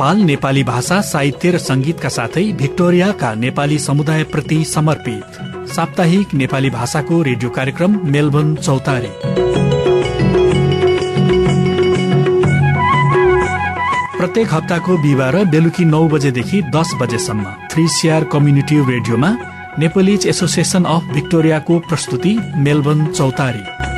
नेपाल नेपाली भाषा साहित्य र संगीतका साथै भिक्टोरियाका नेपाली समुदायप्रति समर्पित। साप्ताहिक नेपाली भाषाको रेडियो कार्यक्रम मेलबर्न चौतारी। प्रत्येक हप्ताको बिहिबार बेलुकी नौ बजेदेखि दस बजेसम्म थ्री सिआर कम्युनिटी रेडियोमा नेपालिज एसोसिएसन अफ भिक्टोरियाको प्रस्तुति मेलबर्न चौतारी।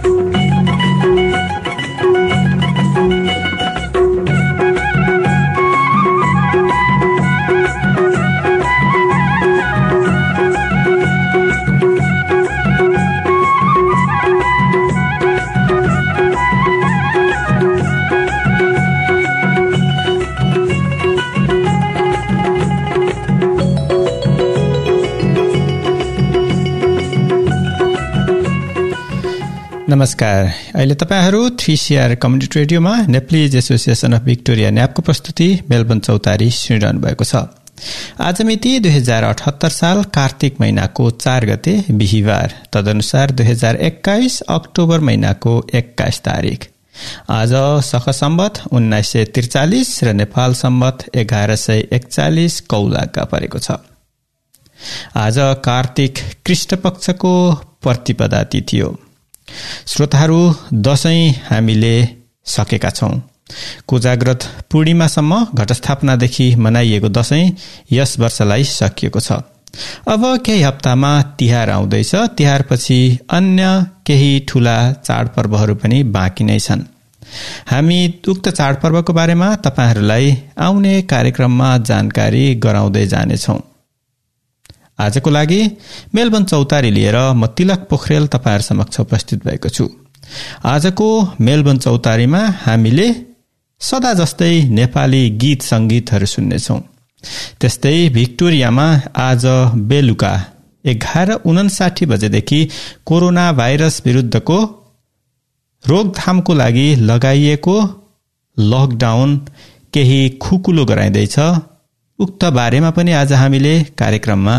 नमस्कार। अहिले तपाईँहरू थ्री सिआर कम्युनिटी रेडियोमा नेप्लिज एसोसिएसन अफ भिक्टोरिया न्यापको प्रस्तुति मेलबर्न चौतारी सुनिरहनु भएको छ। आज मिति दुई हजार अठहत्तर साल कार्तिक महिनाको चार गते बिहिबार। तदनुसार दुई हजार एक्काइस अक्टोबर महिनाको एक्काइस तारिक आज सख सम्बत उन्नाइस सय त्रिचालिस र नेपाल सम्बत एघार सय एकचालिस कौलाका परेको छ। आज कार्तिक कृष्णपक्षको प्रतिपदा तिथि हो। श्रोताहरू दसैँ हामीले सकेका छौँ। कोजाग्रत पूर्णिमासम्म घटस्थापनादेखि मनाइएको दसैँ यस वर्षलाई सकिएको छ। अब केही हप्तामा तिहार आउँदैछ। तिहारपछि अन्य केही ठूला चाडपर्वहरू पनि बाँकी नै छन्। हामी उक्त चाडपर्वको बारेमा तपाईँहरूलाई आउने कार्यक्रममा जानकारी गराउँदै जानेछौँ। आजको लागि मेलबन चौतारी लिएर म तिलक पोखरेल तपाईँहरू समक्ष उपस्थित भएको छु। आजको मेलबन चौतारीमा हामीले सदा जस्तै नेपाली गीत सङ्गीतहरू सुन्नेछौँ। त्यस्तै भिक्टोरियामा आज बेलुका एघार उन्साठी बजेदेखि कोरोना भाइरस विरुद्धको रोकथामको लागि लगाइएको लकडाउन केही खुकुलो गराइँदैछ। उक्त बारेमा पनि आज हामीले कार्यक्रममा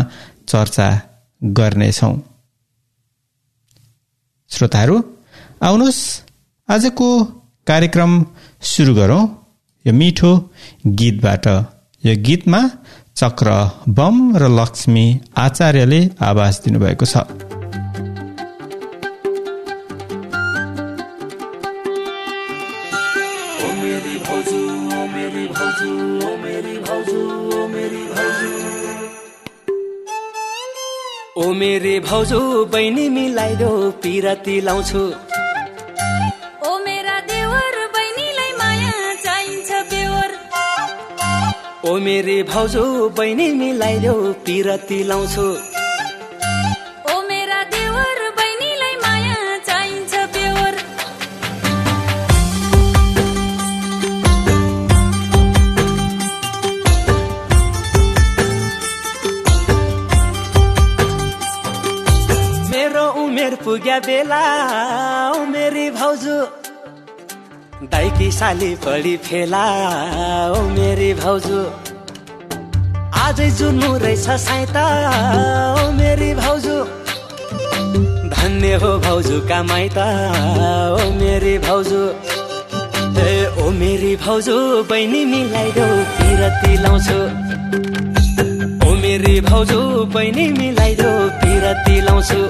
चर्चा गर्नेछौँ। श्रोताहरू आउनुहोस्। आजको कार्यक्रम सुरु गरौँ। यो मिठो गीतबाट। यो गीतमा चक्र बम र लक्ष्मी आचार्यले आवाज दिनुभएको छ। ओ मेरे भाउजू बहिनी मिलाइदो पिरती लाउँछु। ओ मेरा देवर बहिनीलाई माया चाहिन्छ बेवर। ओ मेरे भाउजू बहिनी मिलाइदो पिरती लाउँछु। पुग्या बेला मेरी भाउजू। दाइकी साली पढी फेला ओ मेरी भाउजू। आजै जुन्नु रहेछ साइता ओ मेरी भाउजू। धन्य हो भाउजू माइता ओ मेरी भाउजू। ए ओ मेरी भाउजू बहिनी मिलाइदेऊ पिरती लाउँछु। ओ मेरी भाउजू बहिनी मिलाइदेऊ पिरती लाउँछु।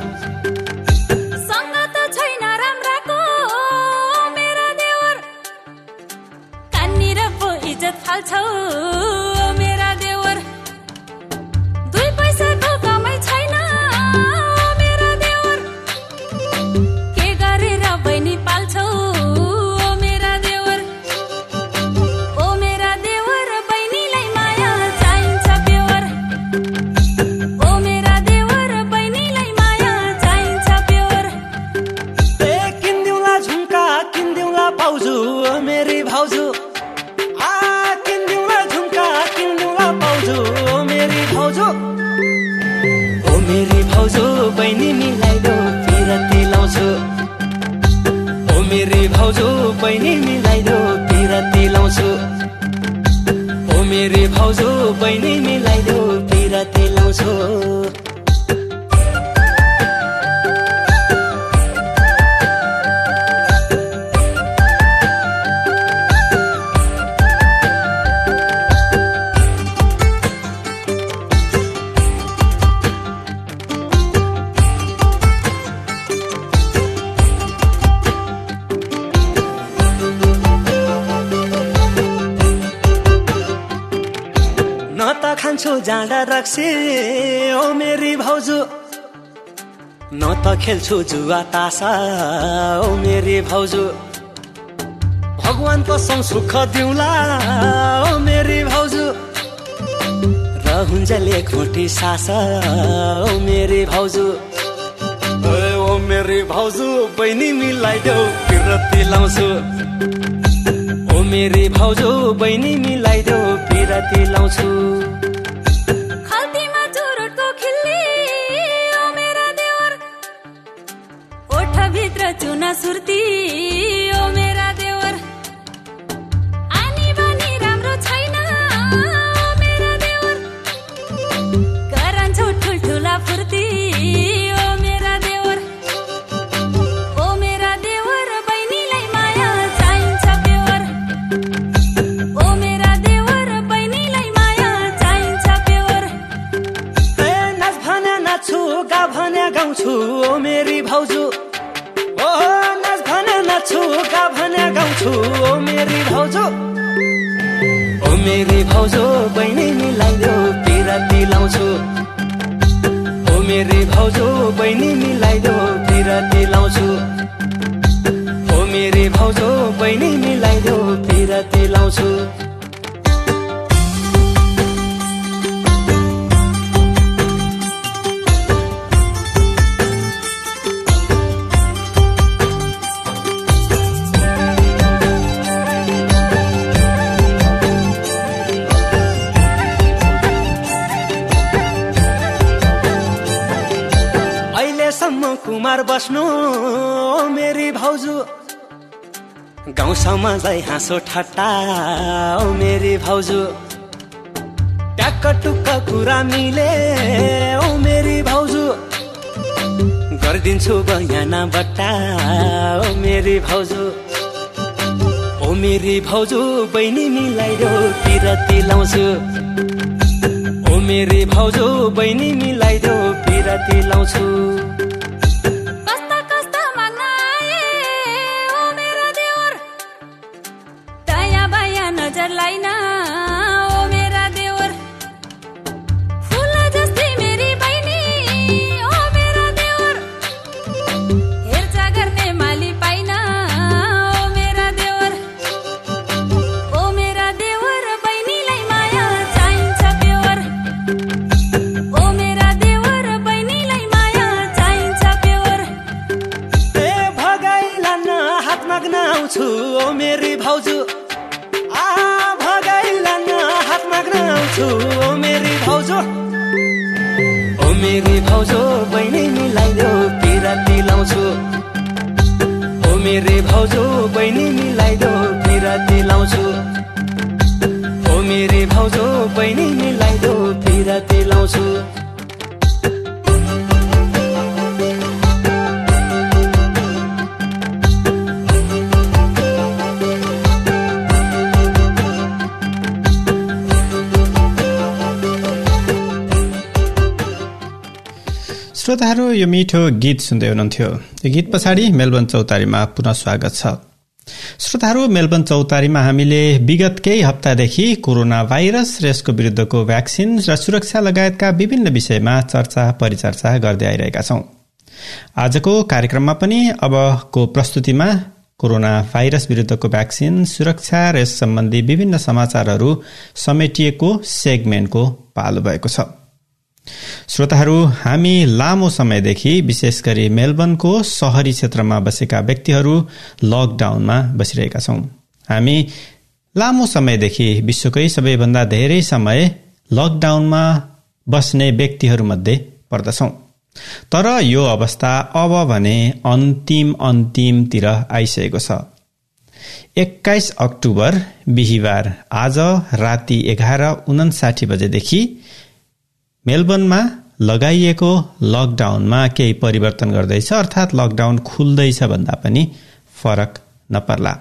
भाउजू बहिनी मिलाइदेऊ पिरती लाउँछु जाँडा रक्सी ओ मेरी भाउजू। न त खेल्छु जुवा तासा। ओ मेरी भाउजू। भगवानको सङ सुख दिउला। ओ मेरी भाउजू। र हुन्जले खोटी सासा। ओ मेरी भाउजू। ओ ओ मेरी भाउजू बहिनी मिलाइदेऊ पिरती लाउँछु। ओ मेरी भाउजू बहिनी मिलाइदेऊ पिरती लाउँछु। una sortida. गाउँछु ओ मेरी भाउजू। ओ मेरी भाउजू बहिनी मिलाइदेऊ पिरती लाउँछु। ओ मेरी भाउजू बहिनी मिलाइदेऊ पिरती लाउँछु। ओ मेरी भाउजू बहिनी मिलाइदेऊ पिरती लाउँछु। बस्नु मेरी भाउजू। गाउँ समाजलाई हाँसो ठट्टा मेरी भाउजू। ट्याक्क टुक्क कुरा मिले ओ मेरी भाउजू। गरिदिन्छु बयाना बट्टा ओ मेरी भाउजू। ओ मेरी भाउजू बहिनी मिलाइदेऊ पिरती लाउँछु। ओ मेरी भाउजू बहिनी मिलाइदेऊ पिरती लाउँछु। भाउजू बहिनी मिलाइदेऊ पिराती लाउँछु। ओ मेरी भाउजू बहिनी मिलाइदेऊ पिराती लाउँछु। यो मिठो गीत सुन्दै हुनुहुन्थ्यो। यो गीत पछाडि मेलबर्न चौतारीमा पुनः स्वागत छ। श्रोताहरू मेलबर्न चौतारीमा हामीले विगत केही हप्तादेखि कोरोना भाइरस र यसको विरुद्धको भ्याक्सिन र सुरक्षा लगायतका विभिन्न विषयमा चर्चा परिचर्चा गर्दै आइरहेका छौं। आजको कार्यक्रममा पनि अबको प्रस्तुतिमा कोरोना भाइरस विरुद्धको भ्याक्सिन सुरक्षा र यस सम्बन्धी विभिन्न समाचारहरू समेटिएको सेगमेन्टको पालो भएको छ। श्रोताहरू हामी लामो समयदेखि विशेष गरी मेलबर्नको सहरी क्षेत्रमा बसेका व्यक्तिहरू लकडाउनमा बसिरहेका छौं। हामी लामो समयदेखि विश्वकै सबैभन्दा धेरै समय लकडाउनमा बस्ने व्यक्तिहरूमध्ये पर्दछौं। तर यो अवस्था अब भने अन्तिम अन्तिमतिर आइसकेको छ। एक्काइस अक्टोबर बिहिबार आज राति एघार उन्साठी बजेदेखि मेलबर्नमा लगाइएको लकडाउनमा केही परिवर्तन गर्दैछ अर्थात् लकडाउन खुल्दैछ भन्दा पनि फरक नपर्ला।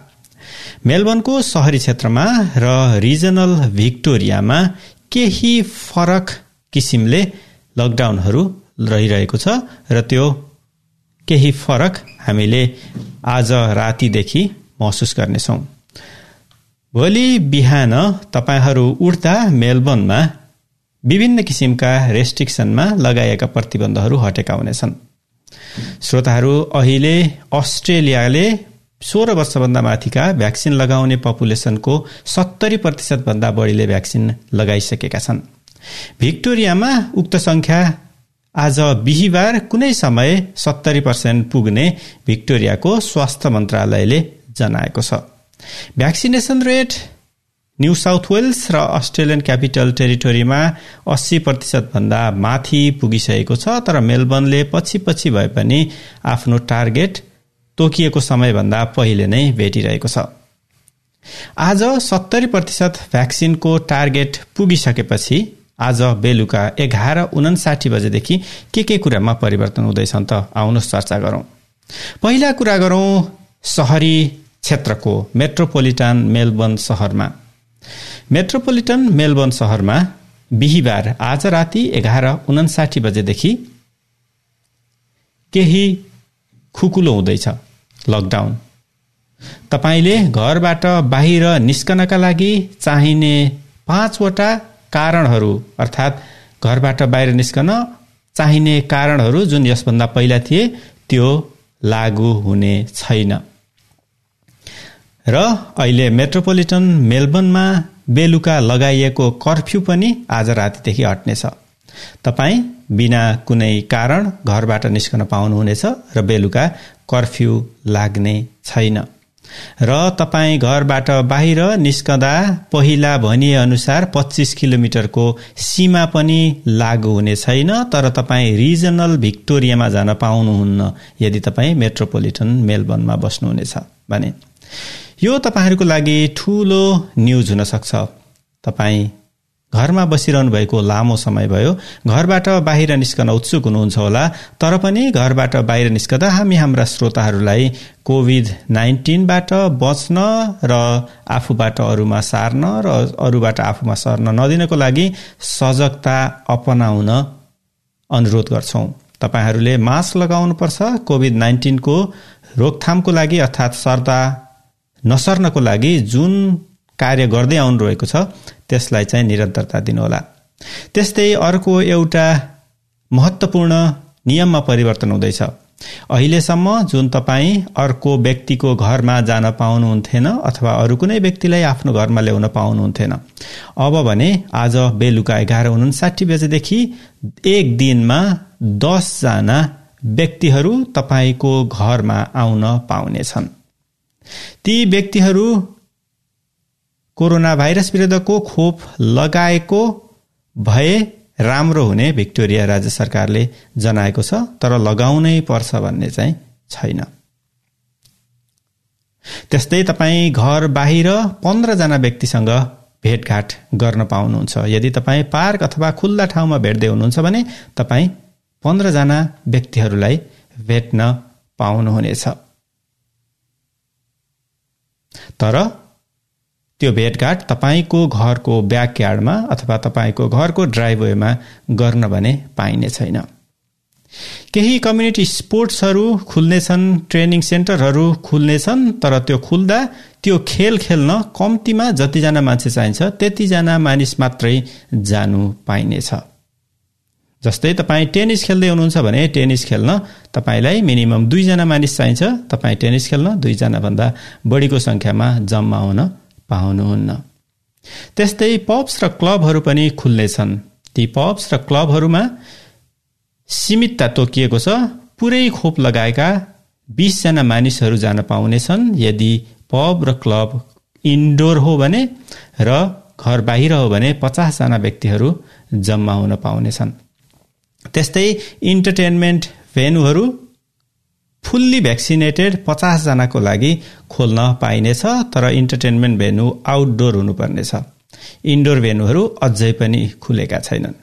मेलबर्नको शहरी क्षेत्रमा र रिजनल भिक्टोरियामा केही फरक किसिमले लकडाउनहरू रहिरहेको छ र त्यो केही फरक हामीले आज रातिदेखि महसुस गर्नेछौँ। भोलि बिहान तपाईँहरू उठ्दा मेलबर्नमा विभिन्न किसिमका रेस्ट्रिक्सनमा लगाइएका प्रतिबन्धहरू हटेका हुनेछन्। श्रोताहरू अहिले अस्ट्रेलियाले सोह्र वर्षभन्दा माथिका भ्याक्सिन लगाउने पपुलेसनको सत्तरी प्रतिशतभन्दा बढीले भ्याक्सिन लगाइसकेका छन्। भिक्टोरियामा उक्त संख्या आज बिहिबार कुनै समय सत्तरी पर्सेन्ट पुग्ने भिक्टोरियाको स्वास्थ्य मन्त्रालयले जनाएको छ। Vaccination rate New South Wales र अस्ट्रेलियन क्यापिटल टेरिटोरीमा अस्सी प्रतिशतभन्दा माथि पुगिसकेको छ तर मेलबर्नले पछि पछि भए पनि आफ्नो टार्गेट तोकिएको समयभन्दा पहिले नै भेटिरहेको छ। आज सत्तरी प्रतिशत भ्याक्सिनको टार्गेट पुगिसकेपछि आज बेलुका एघार उन्साठी बजेदेखि के के कुरामा परिवर्तन हुँदैछन् त आउनुहोस् चर्चा गरौँ। पहिला कुरा गरौँ सहरी क्षेत्रको मेट्रोपोलिटन मेलबर्न सहरमा। मेट्रोपोलिटन मेलबर्न सहरमा बिहिबार आज राति एघार उन्साठी बजेदेखि केही खुकुलो हुँदैछ। लकडाउन। तपाईँले घरबाट बाहिर निस्कनका लागि चाहिने पाँचवटा कारणहरू अर्थात् घरबाट बाहिर निस्कन चाहिने कारणहरू जुन यसभन्दा पहिला थिए त्यो लागू हुने छैन। र अहिले मेट्रोपोलिटन मेलबर्नमा बेलुका लगाइएको कर्फ्यू पनि आज रातिदेखि हट्नेछ तपाईँ बिना कुनै कारण घरबाट निस्कन पाउनुहुनेछ र बेलुका कर्फ्यू लाग्ने छैन। र तपाईँ घरबाट बाहिर निस्कँदा पहिला भनिए अनुसार पच्चिस किलोमिटरको सीमा पनि लागू हुने छैन तर तपाईँ रिजनल भिक्टोरियामा जान पाउनुहुन्न यदि तपाईँ मेट्रोपोलिटन मेलबर्नमा बस्नुहुनेछ भने। यो तपाईँहरूको लागि ठुलो न्युज हुन सक्छ। तपाईँ घरमा बसिरहनु भएको लामो समय भयो। घरबाट बाहिर निस्कन उत्सुक हुनुहुन्छ होला। तर पनि घरबाट बाहिर निस्कदा हामी हाम्रा श्रोताहरूलाई कोभिड नाइन्टिनबाट बच्न र आफूबाट अरूमा सार्न र अरूबाट आफूमा सर्न नदिनको लागि सजगता अपनाउन अनुरोध गर्छौँ। तपाईँहरूले मास्क लगाउनुपर्छ। कोभिड नाइन्टिनको रोकथामको लागि अर्थात् सर्दा नसर्नको लागि जुन कार्य गर्दै आउनु रहेको छ त्यसलाई चाहिँ निरन्तरता दिनुहोला। त्यस्तै अर्को एउटा महत्त्वपूर्ण नियममा परिवर्तन हुँदैछ। अहिलेसम्म जुन तपाईँ अर्को व्यक्तिको घरमा जान पाउनुहुन्थेन अथवा अरू कुनै व्यक्तिलाई आफ्नो घरमा ल्याउन पाउनुहुन्थेन। अब भने आज बेलुका एघार उन्साठी बजेदेखि एक दिनमा दसजना व्यक्तिहरू तपाईँको घरमा आउन पाउनेछन्। ती व्यक्तिहरू कोरोना भाइरस विरुद्धको खोप लगाएको भए राम्रो हुने भिक्टोरिया राज्य सरकारले जनाएको छ तर लगाउनै पर्छ भन्ने चाहिँ छैन। त्यस्तै तपाईँ घर बाहिर पन्ध्रजना व्यक्तिसँग भेटघाट गर्न पाउनुहुन्छ। यदि तपाईँ पार्क अथवा खुल्ला ठाउँमा भेट्दै हुनुहुन्छ भने तपाईँ पन्ध्रजना व्यक्तिहरूलाई भेट्न पाउनुहुनेछ। तर त्यो भेटघाट तपाईँको घरको ब्याकयार्डमा अथवा तपाईँको घरको ड्राइभवेमा गर्न भने पाइने छैन। केही कम्युनिटी स्पोर्ट्सहरू खुल्नेछन् ट्रेनिङ सेन्टरहरू खुल्नेछन् तर त्यो खुल्दा त्यो खेल खेल्न कम्तीमा जतिजना मान्छे चाहिन्छ त्यतिजना मानिस मात्रै जानु पाइनेछ। जस्तै तपाईँ टेनिस खेल्दै हुनुहुन्छ भने टेनिस खेल्न तपाईँलाई मिनिमम दुईजना मानिस चाहिन्छ। तपाईँ टेनिस खेल्न दुईजनाभन्दा बढीको सङ्ख्यामा जम्मा हुन पाउनुहुन्न। त्यस्तै पब्स र क्लबहरू पनि खुल्नेछन्। ती पब्स र क्लबहरूमा सीमितता तोकिएको छ? पुरै खोप लगाएका बिसजना मानिसहरू जान पाउनेछन्। यदि पब र क्लब इन्डोर हो भने र घर बाहिर हो भने पचासजना व्यक्तिहरू जम्मा हुन पाउनेछन्। त्यस्तै इन्टरटेनमेन्ट भेन्यूहरू फुल्ली भ्याक्सिनेटेड पचासजनाको लागि खोल्न पाइनेछ तर इन्टरटेनमेन्ट भेन्यू आउटडोर हुनुपर्नेछ। इन्डोर भेन्यूहरू अझै पनि खुलेका छैनन्।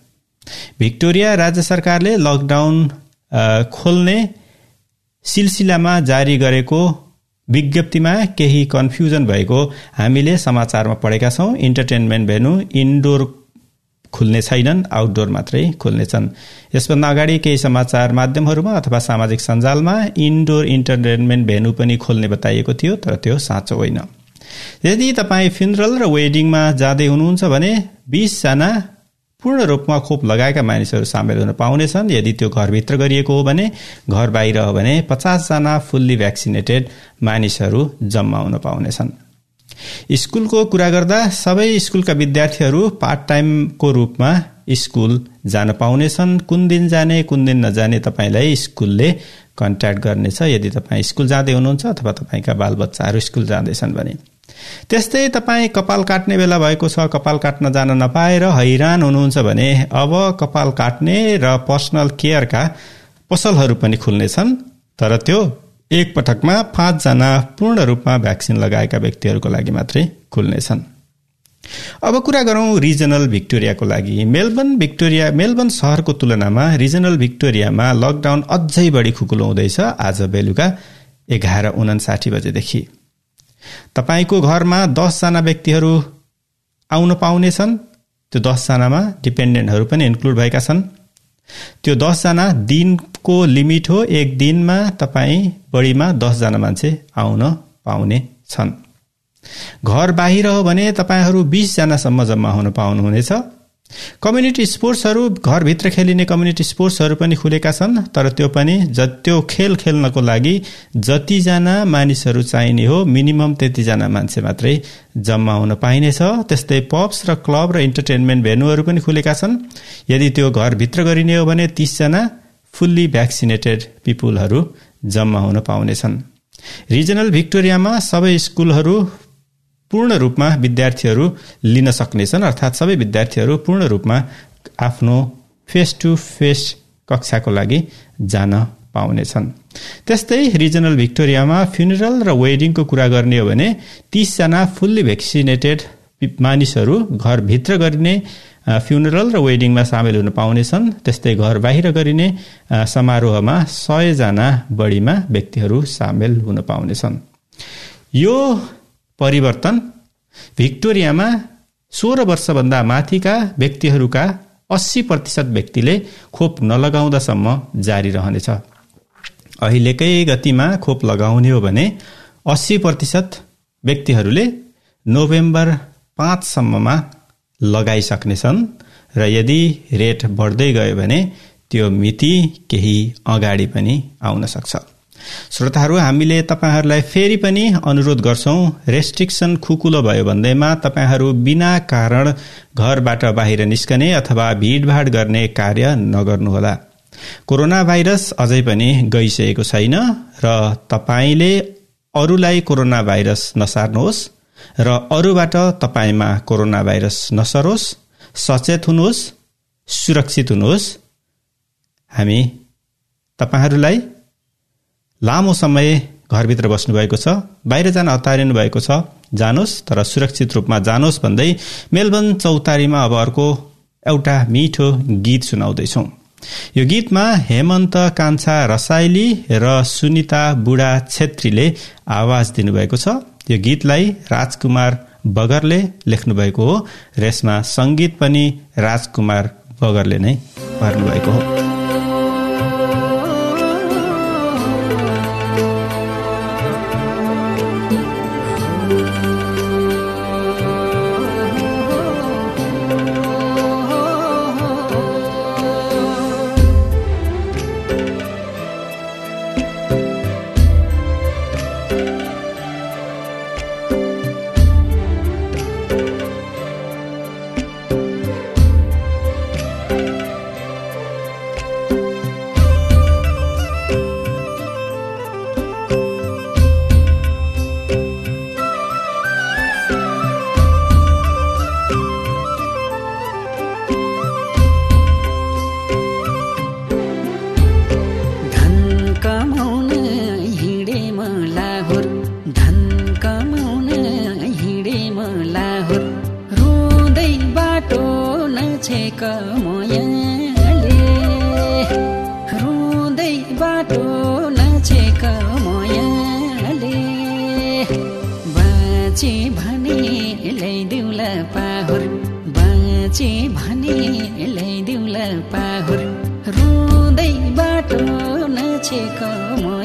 भिक्टोरिया राज्य सरकारले लकडाउन खोल्ने सिलसिलामा जारी गरेको विज्ञप्तिमा केही कन्फ्युजन भएको हामीले समाचारमा पढेका छौँ। इन्टरटेनमेन्ट भेन्यू इन्डोर खुल्ने छैनन् आउटडोर मात्रै खुल्नेछन् यसभन्दा अगाडि केही समाचार माध्यमहरूमा अथवा सामाजिक सञ्जालमा इन्डोर इन्टरटेनमेन्ट भेन्यू पनि खोल्ने बताइएको थियो तर त्यो साँचो होइन। यदि तपाईँ फिनरल र वेडिङमा जाँदै हुनुहुन्छ भने बिसजना पूर्ण रूपमा खोप लगाएका मानिसहरू सामेल हुन पाउनेछन्। यदि त्यो घरभित्र गरिएको हो भने घर बाहिर हो भने पचासजना फुल्ली भ्याक्सिनेटेड मानिसहरू जम्मा हुन पाउनेछन्। स्कुलको कुरा गर्दा सबै स्कुलका विद्यार्थीहरू पार्ट टाइमको रूपमा स्कुल जान पाउनेछन्। कुन दिन जाने कुन दिन नजाने तपाईँलाई स्कुलले कन्ट्याक्ट गर्नेछ। यदि तपाईँ स्कुल जाँदै हुनुहुन्छ अथवा तपाईँका बालबच्चाहरू स्कुल जाँदैछन् भने। त्यस्तै तपाईँ कपाल काट्ने बेला भएको छ कपाल काट्न जान नपाएर हैरान हुनुहुन्छ भने अब कपाल काट्ने र पर्सनल केयरका पसलहरू पनि खुल्नेछन्। तर त्यो एक पटकमा पाँचजना पूर्ण रूपमा भ्याक्सिन लगाएका व्यक्तिहरूको लागि मात्रै खुल्नेछन्। अब कुरा गरौँ रिजनल भिक्टोरियाको लागि। मेलबर्न भिक्टोरिया मेलबर्न सहरको तुलनामा रिजनल भिक्टोरियामा लकडाउन अझै बढी खुकुलो हुँदैछ आज बेलुका एघार उनासाठी बजेदेखि। तपाईँको घरमा दसजना व्यक्तिहरू आउन पाउनेछन् त्यो दसजनामा डिपेन्डेन्टहरू पनि इन्क्लुड भएका छन्। त्यो दसजना दिनको लिमिट हो एक दिनमा तपाईँ बढीमा दसजना मान्छे आउन पाउने छन्। घर बाहिर हो भने तपाईँहरू बिसजनासम्म जम्मा हुन पाउनुहुनेछ। कम्युनिटी स्पोर्ट्सहरू घरभित्र खेलिने कम्युनिटी स्पोर्ट्सहरू पनि खुलेका छन् तर त्यो पनि ज त्यो खेल खेल्नको लागि जतिजना मानिसहरू चाहिने हो मिनिमम त्यतिजना मान्छे मात्रै जम्मा हुन पाइनेछ। त्यस्तै पब्स र क्लब र इन्टरटेनमेन्ट भेन्यूहरू पनि खुलेका छन्। यदि त्यो घरभित्र गरिने हो भने तीसजना फुल्ली भ्याक्सिनेटेड पिपुलहरू जम्मा हुन पाउनेछन्। रिजनल भिक्टोरियामा सबै स्कुलहरू पूर्ण रूपमा विद्यार्थीहरू लिन सक्नेछन् अर्थात् सबै विद्यार्थीहरू पूर्ण रूपमा आफ्नो फेस टु फेस कक्षाको लागि जान पाउनेछन्। त्यस्तै रिजनल भिक्टोरियामा फ्युनरल र वेडिङको कुरा गर्ने हो भने तिसजना फुल्ली भ्याक्सिनेटेड मानिसहरू घरभित्र गरिने फ्युनरल र वेडिङमा सामेल हुन पाउनेछन् त्यस्तै घर बाहिर गरिने समारोहमा सयजना बढीमा व्यक्तिहरू सामेल हुन पाउनेछन् यो परिवर्तन भिक्टोरियामा सोह्र वर्षभन्दा माथिका व्यक्तिहरूका अस्सी प्रतिशत व्यक्तिले खोप नलगाउँदासम्म जारी रहनेछ। अहिलेकै गतिमा खोप लगाउने हो भने अस्सी प्रतिशत व्यक्तिहरूले नोभेम्बर पाँचसम्ममा लगाइसक्नेछन् र यदि रेट बढ्दै गयो भने त्यो मिति केही अगाडि पनि आउन सक्छ। श्रोताहरू हामीले तपाईँहरूलाई फेरि पनि अनुरोध गर्छौं रेस्ट्रिक्सन खुकुलो भयो भन्दैमा तपाईँहरू बिना कारण घरबाट बाहिर निस्कने अथवा भीड़भाड़ गर्ने कार्य नगर्नुहोला। कोरोना भाइरस अझै पनि गइसकेको छैन र तपाईँले अरूलाई कोरोना भाइरस नसार्नुहोस्। र अरूबाट तपाईँमा कोरोना भाइरस नसरोस् सचेत हुनुहोस् सुरक्षित हुनुहोस्। हामी तपाईँहरूलाई लामो समय घरभित्र बस्नुभएको छ बाहिर जान हतारिनु भएको छ जानुहोस् तर सुरक्षित रूपमा जानुहोस् भन्दै मेलबर्न चौतारीमा अब अर्को एउटा मिठो गीत सुनाउँदैछौ। यो गीतमा हेमन्त कान्छा रसाइली र सुनिता बुढा छेत्रीले आवाज दिनुभएको छ। यो गीतलाई राजकुमार बगरले लेख्नुभएको हो। र यसमा सङ्गीत पनि राजकुमार बगरले नै भर्नुभएको हो। पाहुर बाँचे भने ल्याइदिउँला पाहुर। रुँदै बाटो नछेको म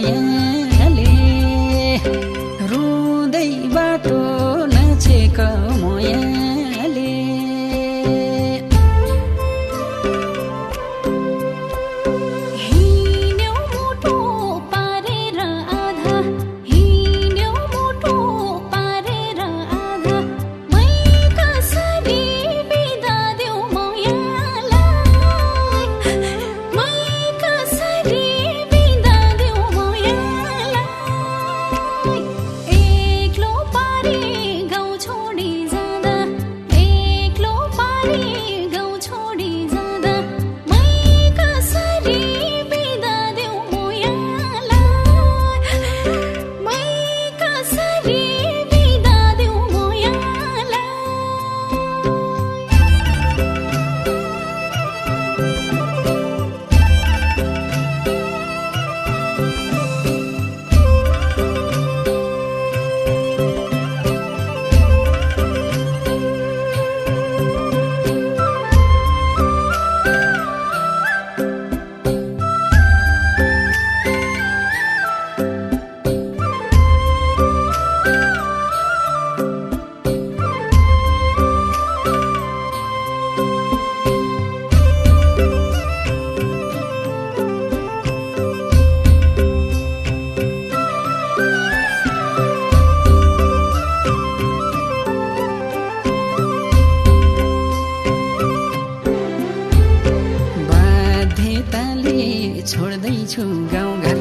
छोड्दैछु गाउँघर।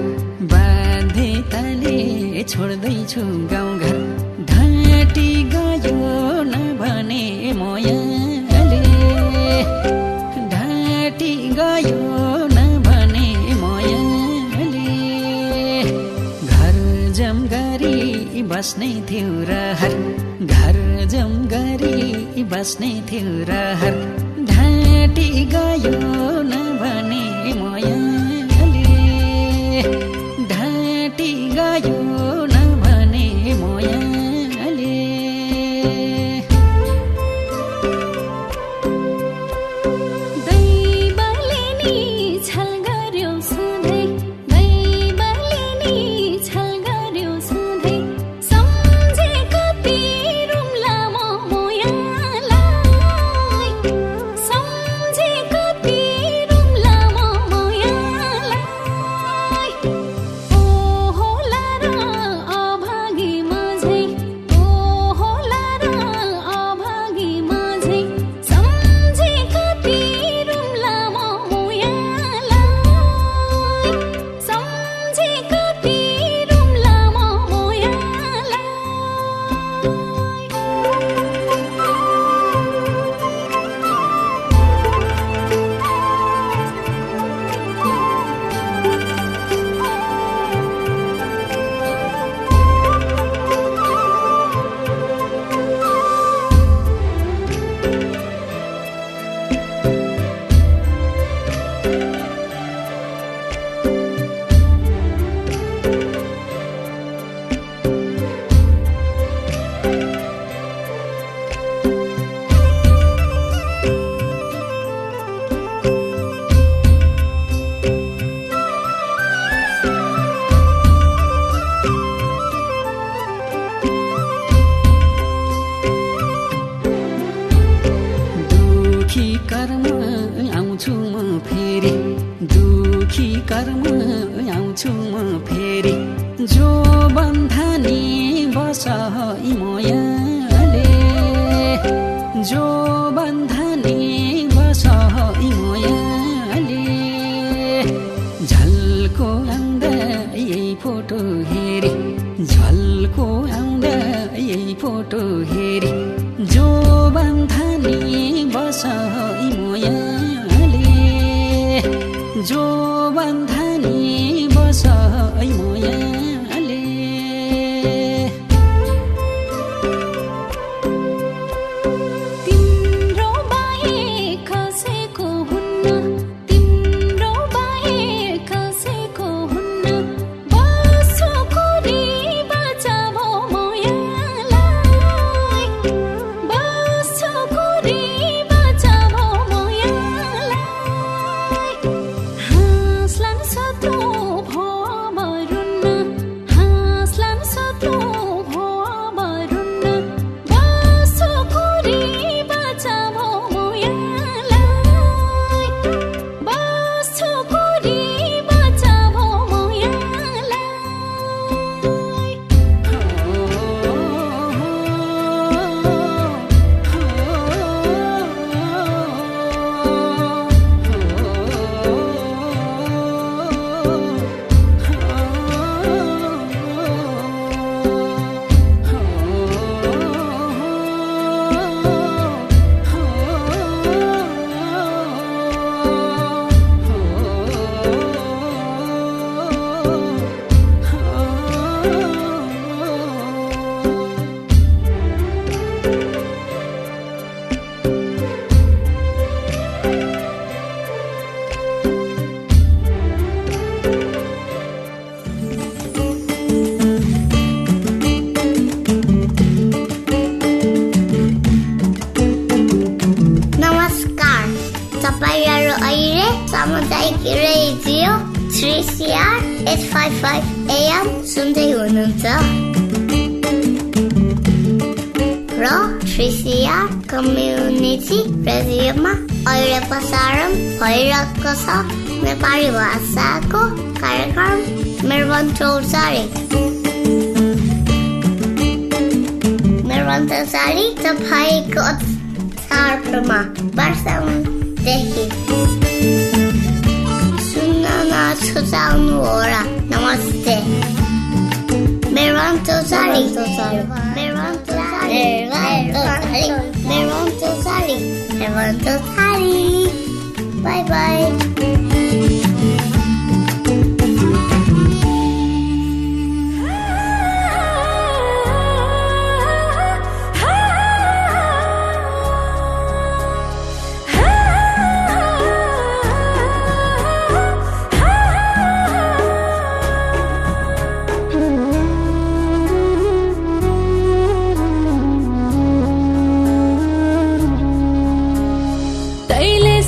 बाध्यताले छोड्दैछु गाउँघर। घाँटी गयो नभने मयाले। ढाँटी गयो नभने मयाले। घर जम गरी बस्ने थियो रहर। घर जम गरी बस्ने थियो रहर। ढाँटी गयो नभने मया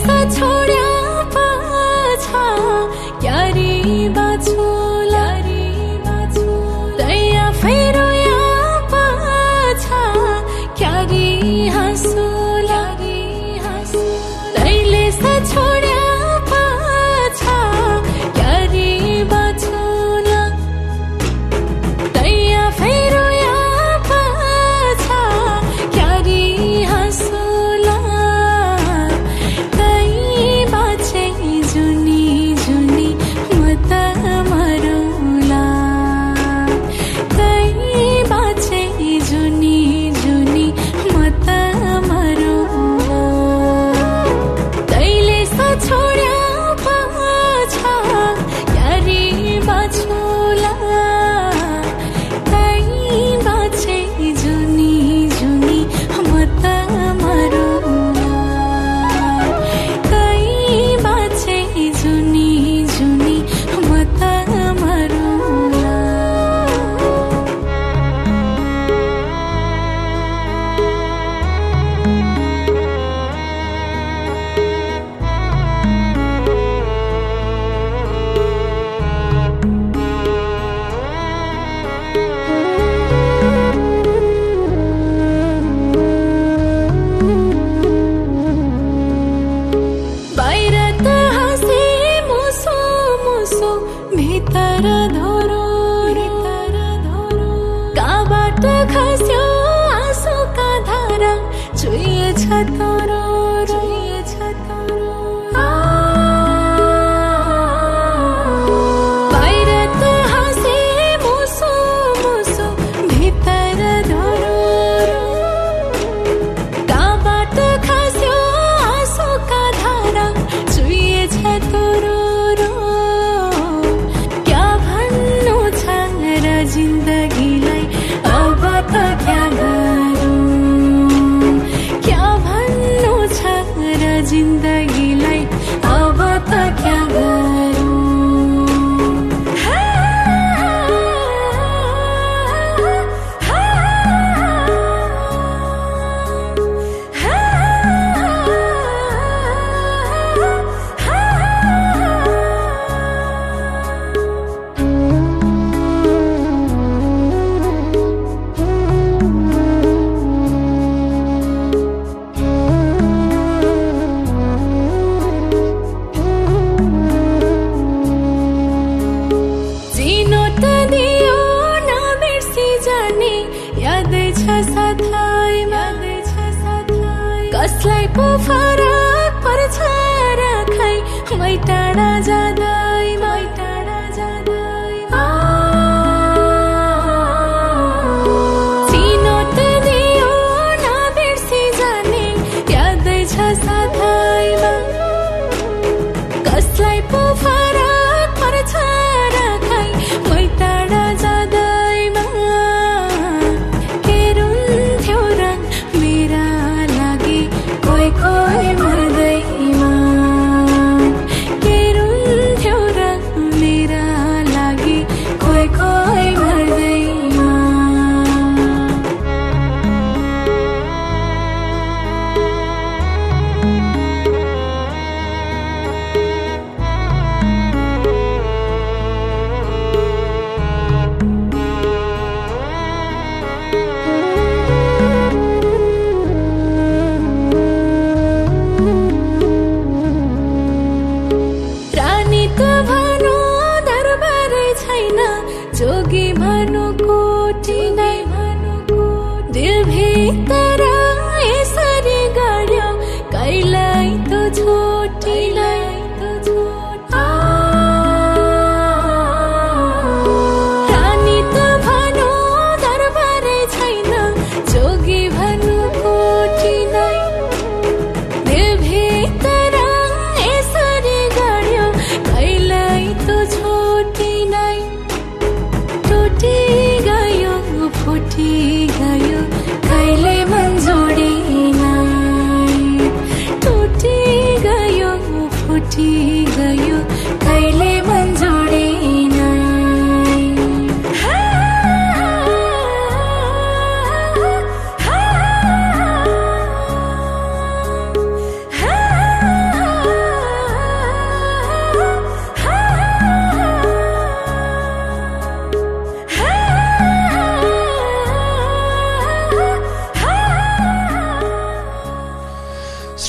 सा छोड्या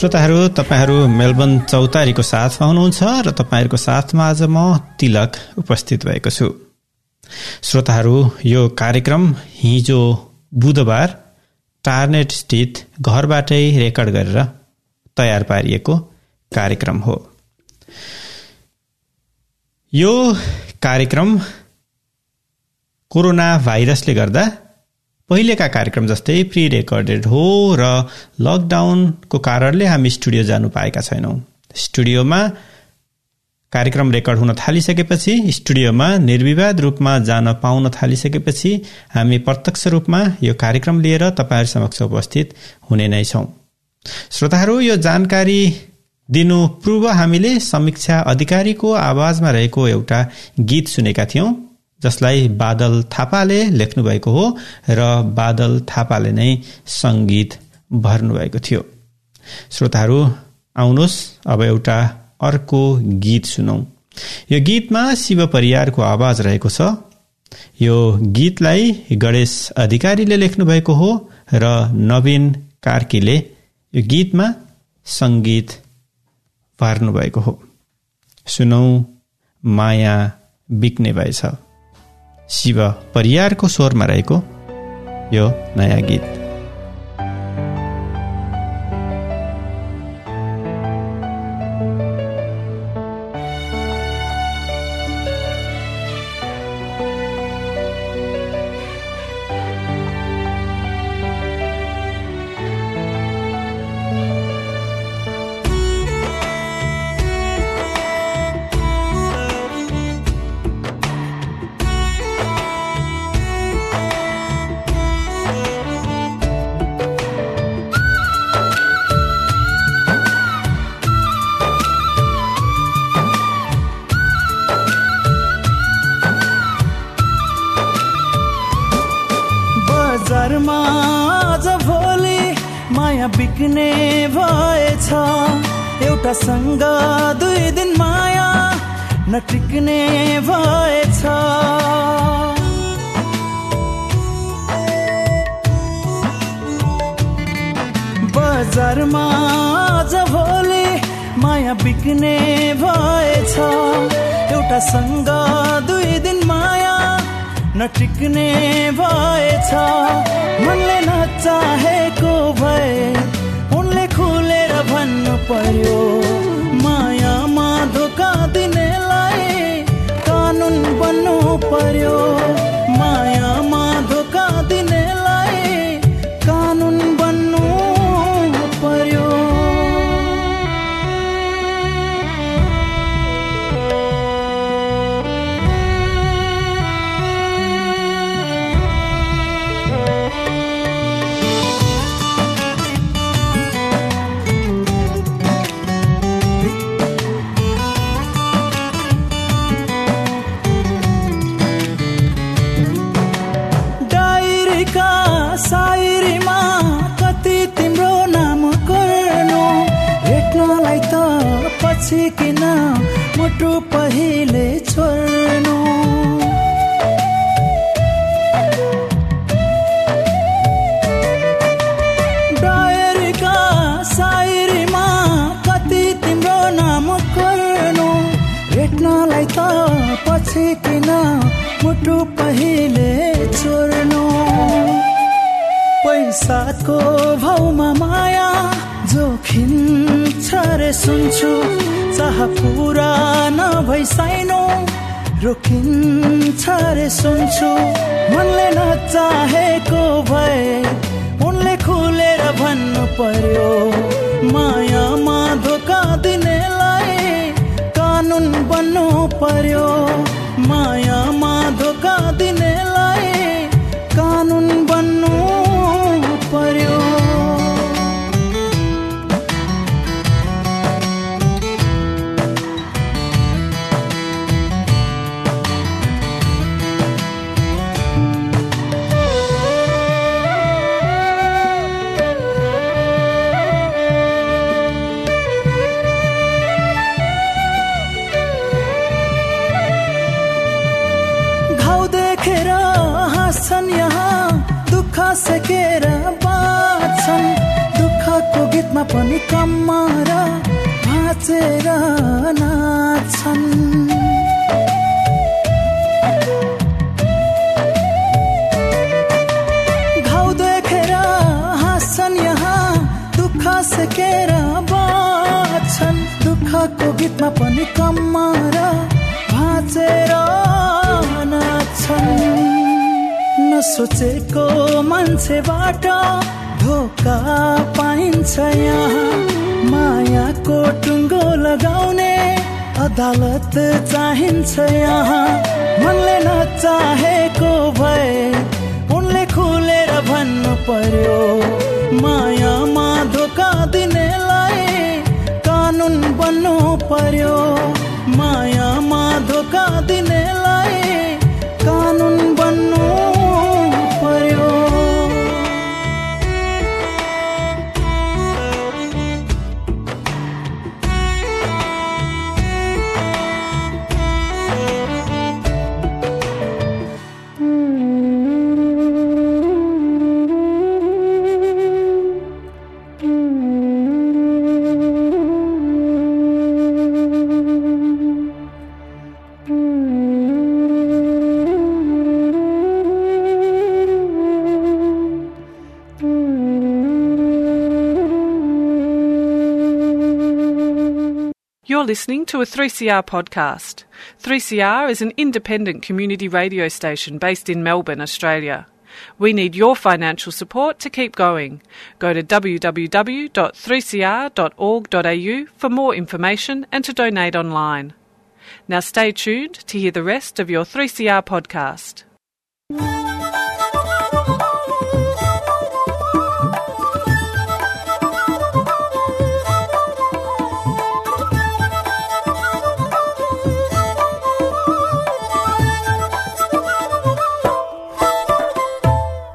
श्रोताहरू तपाईँहरू मेलबर्न चौतारीको साथमा हुनुहुन्छ र तपाईँहरूको साथमा आज म तिलक उपस्थित भएको छु। श्रोताहरू यो कार्यक्रम हिजो बुधबार टार्नेट स्थित घरबाटै रेकर्ड गरेर तयार पारिएको कार्यक्रम हो। यो कार्यक्रम कोरोना भाइरसले गर्दा पहिलेका कार्यक्रम जस्तै प्रि रेकर्डेड हो र लकडाउनको कारणले हामी स्टुडियो जानु पाएका छैनौँ। स्टुडियोमा कार्यक्रम रेकर्ड हुन थालिसकेपछि स्टुडियोमा निर्विवाद रूपमा जान पाउन थालिसकेपछि हामी प्रत्यक्ष रूपमा यो कार्यक्रम लिएर तपाईँहरू समक्ष उपस्थित हुने नै छौँ। श्रोताहरू यो जानकारी दिनु पूर्व हामीले समीक्षा अधिकारीको आवाजमा रहेको एउटा गीत सुनेका थियौँ। जसलाई बादल थापाले लेख्नुभएको हो र बादल थापाले नै सङ्गीत भर्नुभएको थियो। श्रोताहरू आउनुहोस् अब एउटा अर्को गीत सुनौ। यो गीतमा शिव परियारको आवाज रहेको छ। यो गीतलाई गणेश अधिकारीले लेख्नुभएको हो र नवीन कार्कीले यो गीतमा सङ्गीत भर्नुभएको हो। सुनौ माया बिक्ने भएछ। शिव परियारको स्वरमा रहेको यो नयाँ गीत बजारमा आज भोलि माया बिक्ने भएछ। एउटा सँग दुई दिन माया नटिक्ने भएछ। मनले नचाहेको भए उनले खुलेर भन्नु पर्यो मायामा धोका दिनेलाई कानुन बन्नु पर्यो। मायामा मुटु पहिले छोड्नु। सायरीमा कति तिम्रो नाम गर्नु भेट्नलाई त पछि किन मुटु पहिले चोर्नु पैसाको भाउमा माया जोखिम छ रे सुन्छु। चाह पुरा नभई साइनो रोकिन्छ रे सुन्छु। मनले नचाहेको भए उनले खुलेर भन्नु पर्यो मायामा धोका दिनेलाई कानुन बन्नु पर्यो। Listening to a 3CR podcast. 3CR is an independent community radio station based in Melbourne, Australia. We need your financial support to keep going. Go to www.3cr.org.au for more information and to donate online. Now stay tuned to hear the rest of your 3CR podcast.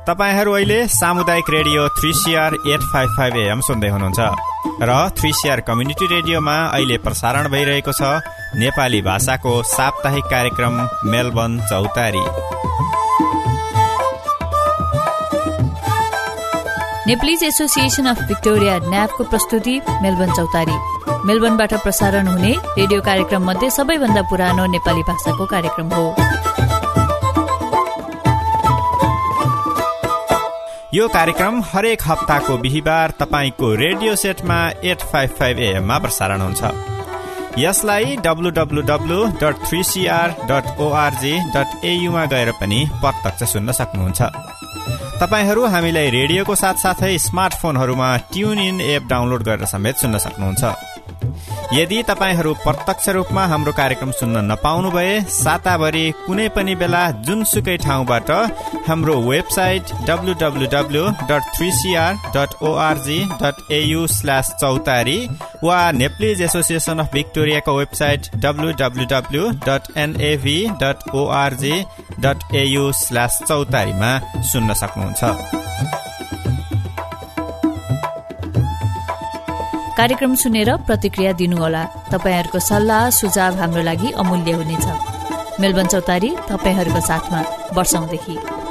तपाईँहरू अहिले सामुदायिक radio three CR eight five five AM सुन्दै हुनुहुन्छ र three CR community रेडियोमा अहिले प्रसारण भइरहेको छ नेपाली भाषाको साप्ताहिक कार्यक्रम Melbourne Chautari. Nepalese Association of Victoria न्यापको प्रस्तुति मेलबर्न चौतारी। मेलबर्नबाट प्रसारण हुने रेडियो कार्यक्रम मध्ये सबैभन्दा पुरानो नेपाली भाषाको कार्यक्रम हो। यो कार्यक्रम हरेक हप्ताको बिहिबार तपाईँको रेडियो सेटमा एट फाइभ फाइभ एएममा प्रसारण हुन्छ। यसलाई WWW dot three CR dot org dot एयुमा गएर पनि प्रत्यक्ष सुन्न सक्नुहुन्छ। तपाईँहरू हामीलाई रेडियोको साथसाथै स्मार्टफोनहरूमा ट्युन इन एप डाउनलोड गरेर समेत सुन्न सक्नुहुन्छ। यदि तपाईँहरू प्रत्यक्ष रूपमा हाम्रो कार्यक्रम सुन्न नपाउनु भए साताभरि कुनै पनि बेला जुनसुकै ठाउँबाट हाम्रो website WWW dot three CR dot org dot AU slash Chautari वा Nepalese association of भिक्टोरियाको website WWW dot NAV dot org dot AU slash चौतारीमा सुन्न सक्नुहुन्छ। कार्यक्रम सुनेर प्रतिक्रिया दिनुहोला। तपाईँहरूको सल्लाह सुझाव हाम्रो लागि अमूल्य हुनेछ। मेलबर्न चौतारी तपाईँहरूको साथमा वर्षौंदेखि।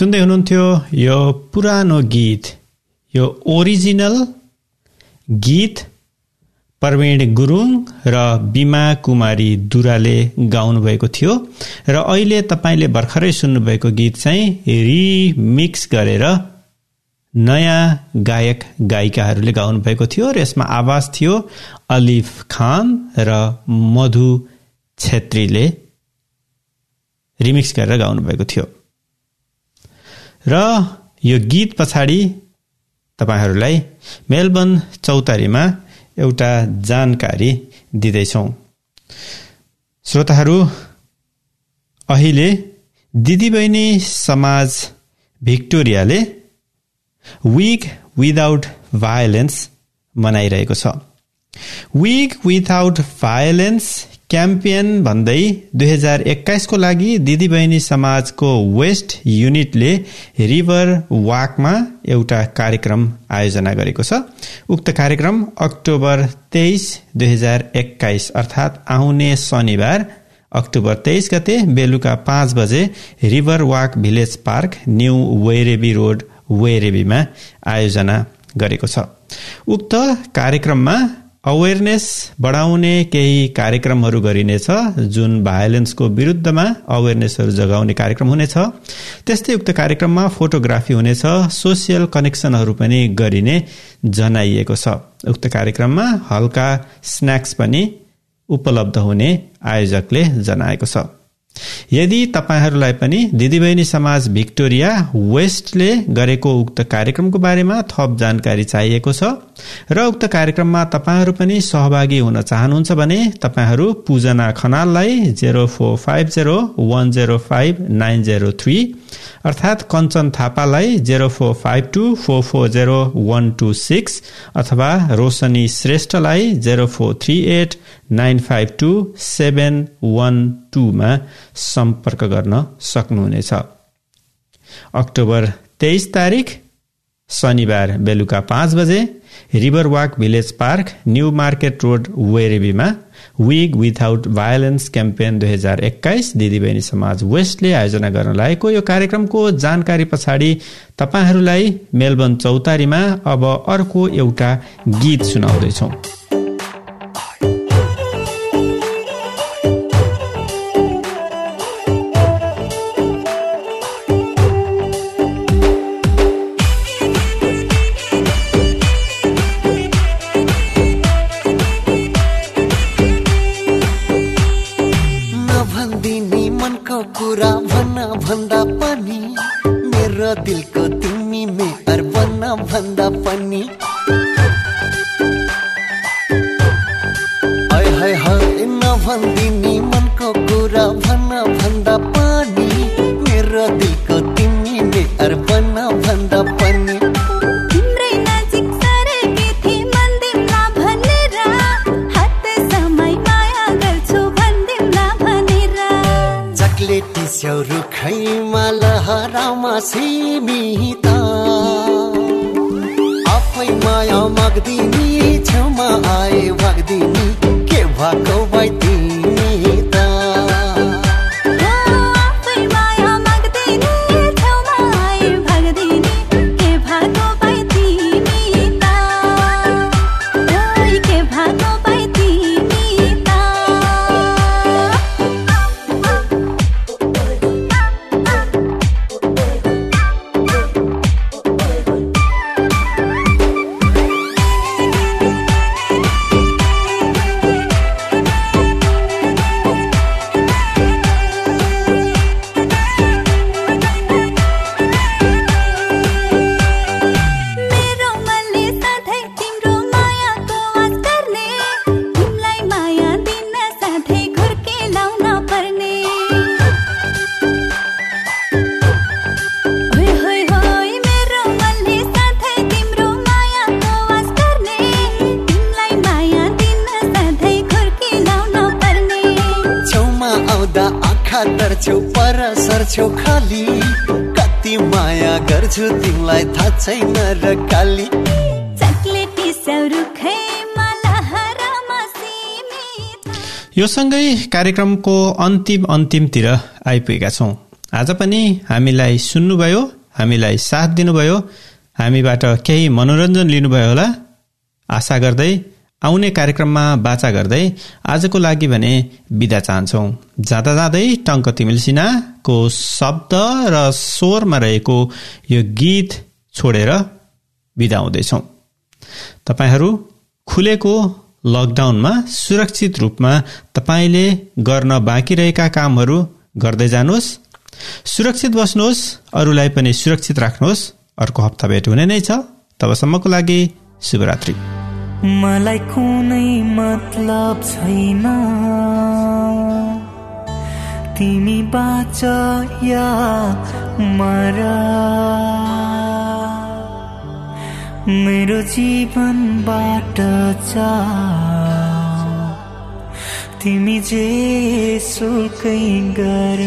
सुन्दै हुनुहुन्थ्यो यो पुरानो गीत यो ओरिजिनल गीत प्रवीण गुरुङ र बिमा कुमारी दुराले गाउनुभएको थियो र अहिले तपाईँले भर्खरै सुन्नुभएको गीत चाहिँ रिमिक्स गरेर नयाँ गायक गायिकाहरूले गाउनुभएको थियो र यसमा आवाज थियो अलिफ खान र मधु छेत्रीले रिमिक्स गरेर गाउनुभएको थियो र यो गीत पछाडि तपाईँहरूलाई मेलबर्न चौतारीमा एउटा जानकारी दिँदैछौँ। श्रोताहरू अहिले दिदीबहिनी समाज भिक्टोरियाले विक विदाउट भायोलेन्स मनाइरहेको छ। विक विदाउट भायोलेन्स क्याम्पियन भन्दै दुई हजार एक्काइसको लागि दिदीबहिनी समाजको वेस्ट युनिटले रिभर वाकमा एउटा कार्यक्रम आयोजना गरेको छ। उक्त कार्यक्रम अक्टोबर तेइस दुई हजार एक्काइस अर्थात् आउने शनिबार अक्टोबर तेइस गते बेलुका पाँच बजे River Walk Village Park New Werribee Road वेरेबीमा आयोजना गरेको छ। उक्त कार्यक्रममा अवेरनेस बढाउने केही कार्यक्रमहरू गरिनेछ। जुन भायोलेन्सको विरुद्धमा अवेरनेसहरू जगाउने कार्यक्रम हुनेछ। त्यस्तै उक्त कार्यक्रममा फोटोग्राफी हुनेछ। सोसियल कनेक्सनहरू पनि गरिने जनाइएको छ। उक्त कार्यक्रममा हल्का स्न्याक्स पनि उपलब्ध हुने आयोजकले जनाएको छ। यदि तपाईँहरूलाई पनि दिदीबहिनी समाज भिक्टोरिया वेस्टले गरेको उक्त कार्यक्रमको बारेमा थप जानकारी चाहिएको छ र उक्त कार्यक्रममा तपाईँहरू पनि सहभागी हुन चाहनुहुन्छ भने तपाईँहरू पूजना खनाललाई zero four five zero one zero five nine zero three अर्थात् कञ्चन थापालाई zero four five two four four zero one two six अथवा रोशनी श्रेष्ठलाई zero four three eight nine five two seven one टूमा सम्पर्क गर्न सक्नुहुनेछ। अक्टोबर तेइस तारिक शनिबार बेलुका पाँच बजे River Walk Village Park New Market Road वेरेबीमा wig without violence campaign दुई हजार एक्काइस दिदीबहिनी समाज वेस्टले आयोजना गर्न लागेको यो कार्यक्रमको जानकारी पछाडि तपाईँहरूलाई मेलबर्न चौतारीमा अब अर्को एउटा गीत सुनाउँदैछौँ। चक्लेटी स्याउरो खैमा लहरामा सीमिता। आफै माया माग्दिनी छेउमा आए भाग्दिनी के भएको भाइ यो सँगै कार्यक्रमको अन्तिम अन्तिमतिर आइपुगेका छौँ। आज पनि हामीलाई सुन्नुभयो हामीलाई साथ दिनुभयो हामीबाट केही मनोरञ्जन लिनुभयो होला। आशा गर्दै आउने कार्यक्रममा बाचा गर्दै आजको लागि भने बिदा चाहन्छौ। जाँदा जाँदै टङ्क तिमिल सिन्हाको शब्द र स्वरमा रहेको यो गीत छोडेर बिदा हुँदैछौँ। तपाईँहरू खुलेको लकडाउनमा सुरक्षित रूपमा तपाईँले गर्न बाँकी रहेका कामहरू गर्दै जानुहोस्। सुरक्षित बस्नुहोस् अरूलाई पनि सुरक्षित राख्नुहोस्। अर्को हप्ता भेट हुने नै छ। तबसम्मको लागि शुभरात्रि। मलाई कुनै मतलब छैन। तिमी बाँच या मर। मेरो जीवनबाट तिमी जे सुकै गर।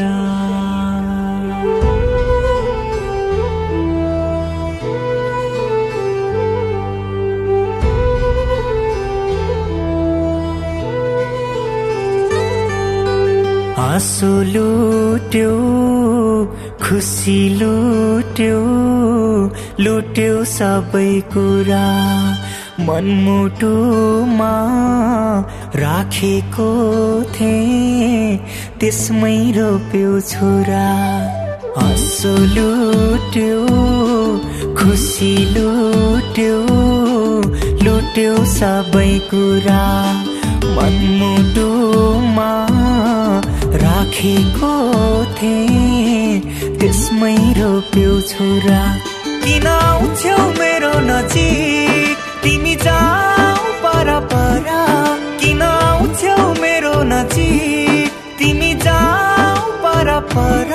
आँसु लुट्यो खुसी लुट्यो लुट्यो सबै कुरा मनमुटुमा राखेको थिएँ त्यसमै रोप्यो छोरा। आँसु लुट्यो खुसी लुट्यो लुट्यो सबै कुरा मनमुटुमा राखेको थिएँ त्यसमै रोप्यो छोरा। किन आउँछौ मेरो नजिक। तिमी जाऊ पर पर किन आउँछौ मेरो नजिक? तिमी जाऊ पर पर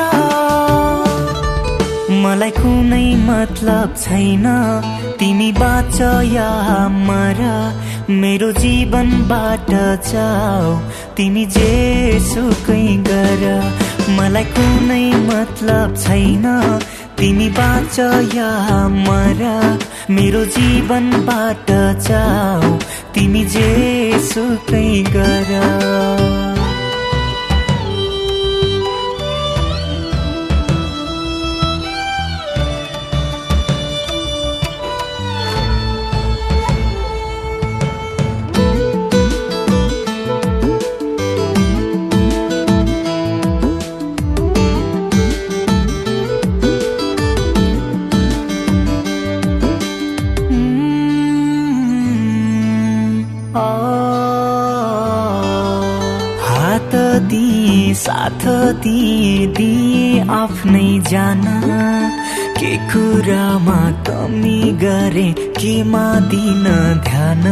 मलाई कुनै मतलब छैन। तिमी बाँच या मर मेरो जीवनबाट जाऊ। तिमी जे सुकै गर। मलाई कुनै मतलब छैन। तिमी बाँच या मर मेरो जीवनबाट जाऊ। तिमी जे सुकै गर। दिए दिए आफ्नै जान। के कुरामा कमी गरे केमा दिन ध्यान?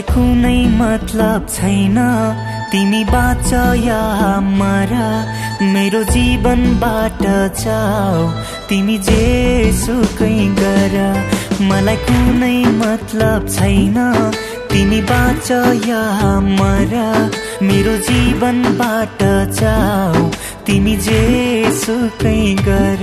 मलाई कुनै मतलब छैन। तिमी बाँच या मर मेरो जीवनबाट जाऊ तिमी जे सुकै गर मलाई कुनै मतलब छैन। तिमी बाँच या मर मेरो जीवनबाट जाऊ तिमी जे सुकै गर।